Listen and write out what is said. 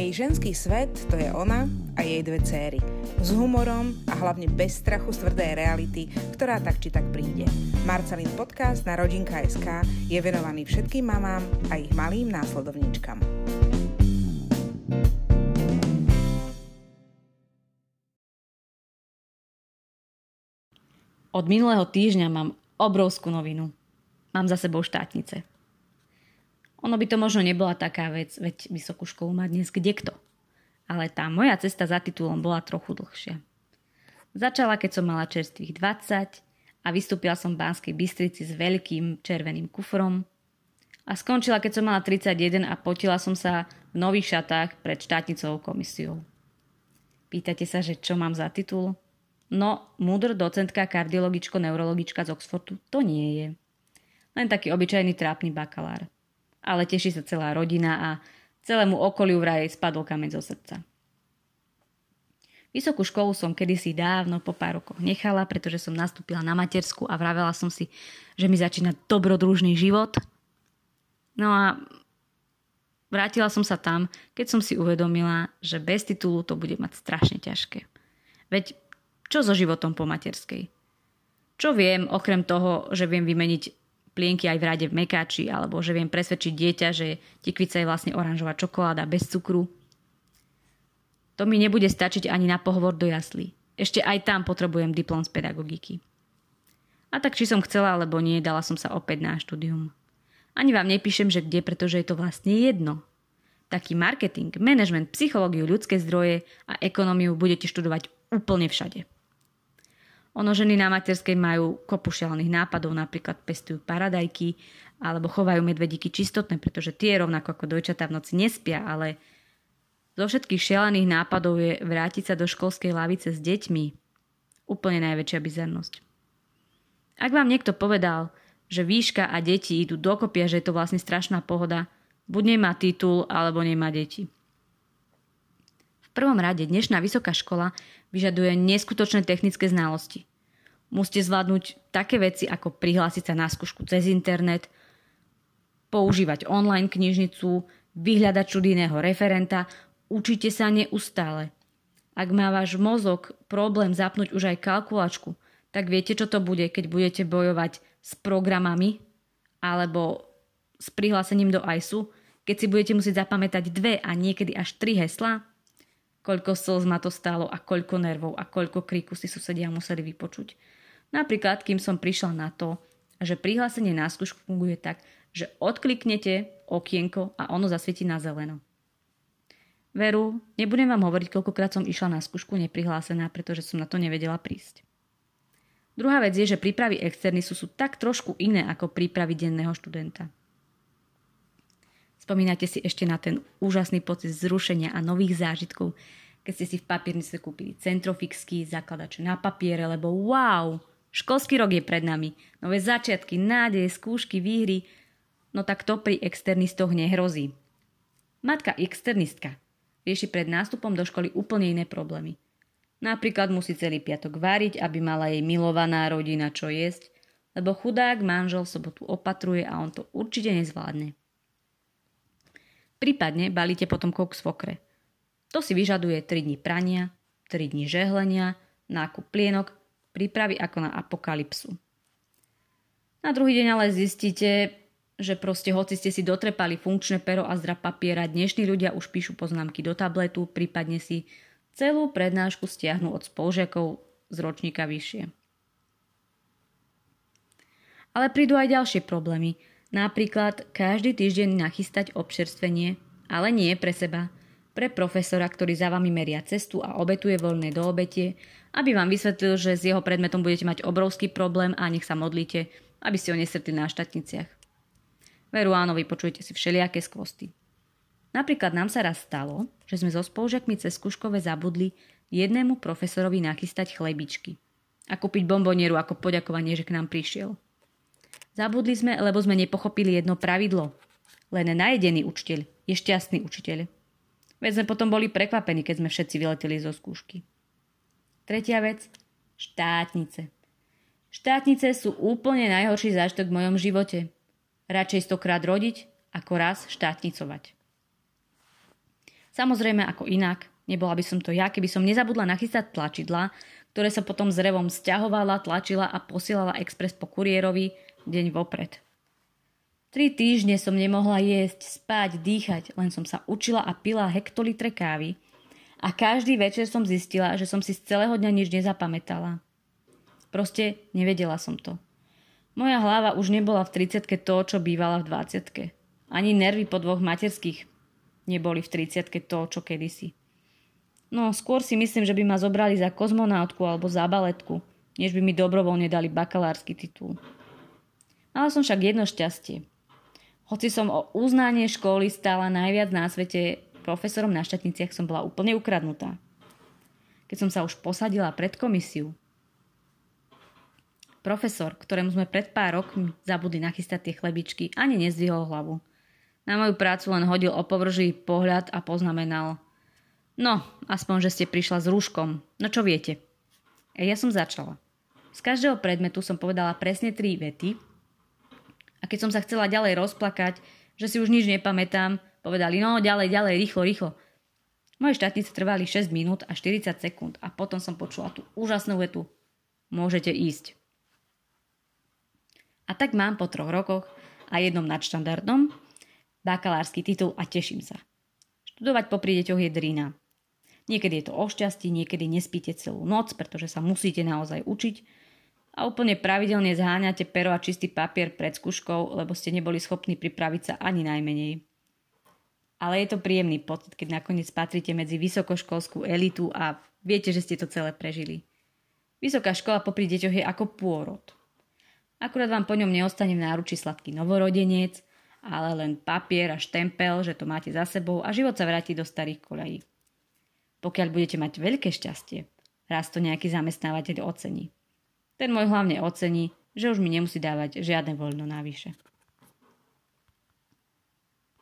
Jej ženský svet to je ona a jej dve céry. S humorom a hlavne bez strachu z tvrdej reality, ktorá tak či tak príde. Marcelin podcast na Rodinka.sk je venovaný všetkým mamám a ich malým následovníčkam. Od minulého týždňa mám obrovskú novinu. Mám za sebou štátnice. Ono by to možno nebola taká vec, veď vysokú školu má dnes kde kto. Ale tá moja cesta za titulom bola trochu dlhšia. Začala, keď som mala čerstvých 20 a vystúpila som v Banskej Bystrici s veľkým červeným kufrom a skončila, keď som mala 31 a potila som sa v nových šatách pred štátnicovou komisiou. Pýtate sa, že čo mám za titul? No, múdr docentka kardiologičko-neurologička z Oxfordu to nie je. Len taký obyčajný trápny bakalár ale teší sa celá rodina a celému okoliu vraj spadol kameň zo srdca. Vysokú školu som kedysi dávno po pár rokoch nechala, pretože som nastúpila na matersku a vravela som si, že mi začína dobrodružný život. No a vrátila som sa tam, keď som si uvedomila, že bez titulu to bude mať strašne ťažké. Veď čo so životom po materskej? Čo viem, okrem toho, že viem vymeniť plienky aj v rade v mekáči, alebo že viem presvedčiť dieťa, že tikvica je vlastne oranžová čokoláda bez cukru. To mi nebude stačiť ani na pohovor do jaslí. Ešte aj tam potrebujem diplom z pedagogiky. A tak či som chcela alebo nie, dala som sa opäť na štúdium. Ani vám nepíšem, že kde, pretože je to vlastne jedno. Taký marketing, management, psychológiu, ľudské zdroje a ekonómiu budete študovať úplne všade. Ono ženy na materskej majú kopu šialených nápadov, napríklad pestujú paradajky alebo chovajú medvedíky čistotné, pretože tie rovnako ako dojčatá v noci nespia, ale zo všetkých šialených nápadov je vrátiť sa do školskej lavice s deťmi úplne najväčšia bizarnosť. Ak vám niekto povedal, že výška a deti idú dokopy a že je to vlastne strašná pohoda, buď nemá titul, alebo nemá deti. Prvom rade dnešná vysoká škola vyžaduje neskutočné technické znalosti. Musíte zvládnuť také veci ako prihlásiť sa na skúšku cez internet, používať online knižnicu, vyhľadať čudného referenta, učite sa neustále. Ak má váš mozog problém zapnúť už aj kalkulačku, tak viete, čo to bude, keď budete bojovať s programami alebo s prihlásením do ISU, keď si budete musieť zapamätať dve a niekedy až tri heslá? Koľko slz ma to stálo a koľko nervov a koľko kríku si susedia museli vypočuť. Napríklad, kým som prišla na to, že prihlásenie na skúšku funguje tak, že odkliknete okienko a ono zasvieti na zeleno. Veru, nebudem vám hovoriť, koľkokrát som išla na skúšku neprihlásená, pretože som na to nevedela prísť. Druhá vec je, že prípravy externisu sú tak trošku iné ako prípravy denného študenta. Spomínate si ešte na ten úžasný pocit zrušenia a nových zážitkov, keď ste si v papiernice kúpili centrofixky, zakladače na papiere, lebo wow, školský rok je pred nami, nové začiatky, nádeje, skúšky, výhry, no tak to pri externistoch nehrozí. Matka externistka rieši pred nástupom do školy úplne iné problémy. Napríklad musí celý piatok váriť, aby mala jej milovaná rodina čo jesť, lebo chudák manžel sobotu opatruje a on to určite nezvládne. Prípadne balíte potom kok svokre. To si vyžaduje 3 dní prania, 3 dní žehlenia, nákup plienok, prípravy ako na apokalypsu. Na druhý deň ale zistíte, že proste hoci ste si dotrepali funkčné pero a zdra papiera, dnešní ľudia už píšu poznámky do tabletu, prípadne si celú prednášku stiahnu od spolužiakov z ročníka vyššie. Ale prídu aj ďalšie problémy – Napríklad každý týždeň nachystať občerstvenie, ale nie pre seba, pre profesora, ktorý za vami meria cestu a obetuje voľné do obete, aby vám vysvetlil, že s jeho predmetom budete mať obrovský problém a nech sa modlíte, aby ste ho nesrtli na štatniciach. Veru áno, vypočujete si všelijaké skvosty. Napríklad nám sa raz stalo, že sme so spolužiakmi cez skúškové zabudli jednému profesorovi nachystať chlebičky a kúpiť bombonieru ako poďakovanie, že k nám prišiel. Zabudli sme, lebo sme nepochopili jedno pravidlo. Len najedený učiteľ je šťastný učiteľ. Veď sme potom boli prekvapení, keď sme všetci vyleteli zo skúšky. Tretia vec. Štátnice. Štátnice sú úplne najhorší zážitok v mojom živote. Radšej stokrát rodiť, ako raz štátnicovať. Samozrejme ako inak, nebola by som to ja, keby som nezabudla nachystať tlačidla, ktoré sa potom s revom stiahovala, tlačila a posielala expres po kuriérovi deň vopred. Tri týždne som nemohla jesť, spať, dýchať, len som sa učila a pila hektolitre kávy a každý večer som zistila, že som si z celého dňa nič nezapamätala. Proste nevedela som to. Moja hlava už nebola v 30 to, čo bývala v 20 Ani nervy po dvoch materských neboli v 30 to, čo kedysi. No, skôr si myslím, že by ma zobrali za kozmonautku alebo za baletku, než by mi dobrovoľne dali bakalársky titul. Mala som však jedno šťastie. Hoci som o uznanie školy stála najviac na svete, profesorom na štatniciach som bola úplne ukradnutá. Keď som sa už posadila pred komisiu, profesor, ktorému sme pred pár rokmi zabudli nachystať tie chlebičky, ani nezdvihol hlavu. Na moju prácu len hodil opovržý pohľad a poznamenal – No, aspoň, že ste prišla s rúškom. No čo viete? A ja som začala. Z každého predmetu som povedala presne tri vety keď som sa chcela ďalej rozplakať, že si už nič nepamätám, povedali no ďalej, ďalej, rýchlo, rýchlo. Moje štátnice trvali 6 minút a 40 sekúnd a potom som počula tú úžasnú vetu. Môžete ísť. A tak mám po troch rokoch a jednom nadštandardnom bakalársky titul a teším sa. Študovať popri deťoch je drina. Niekedy je to o šťastí, niekedy nespíte celú noc, pretože sa musíte naozaj učiť a úplne pravidelne zháňate pero a čistý papier pred skúškou, lebo ste neboli schopní pripraviť sa ani najmenej. Ale je to príjemný pocit, keď nakoniec patrite medzi vysokoškolskú elitu a viete, že ste to celé prežili. Vysoká škola popri deťoch je ako pôrod. Akurát vám po ňom neostane v náruči sladký novorodenec, ale len papier a štempel, že to máte za sebou a život sa vráti do starých koľají. Pokiaľ budete mať veľké šťastie, raz to nejaký zamestnávateľ ocení. Ten môj hlavne ocení, že už mi nemusí dávať žiadne voľno navyše.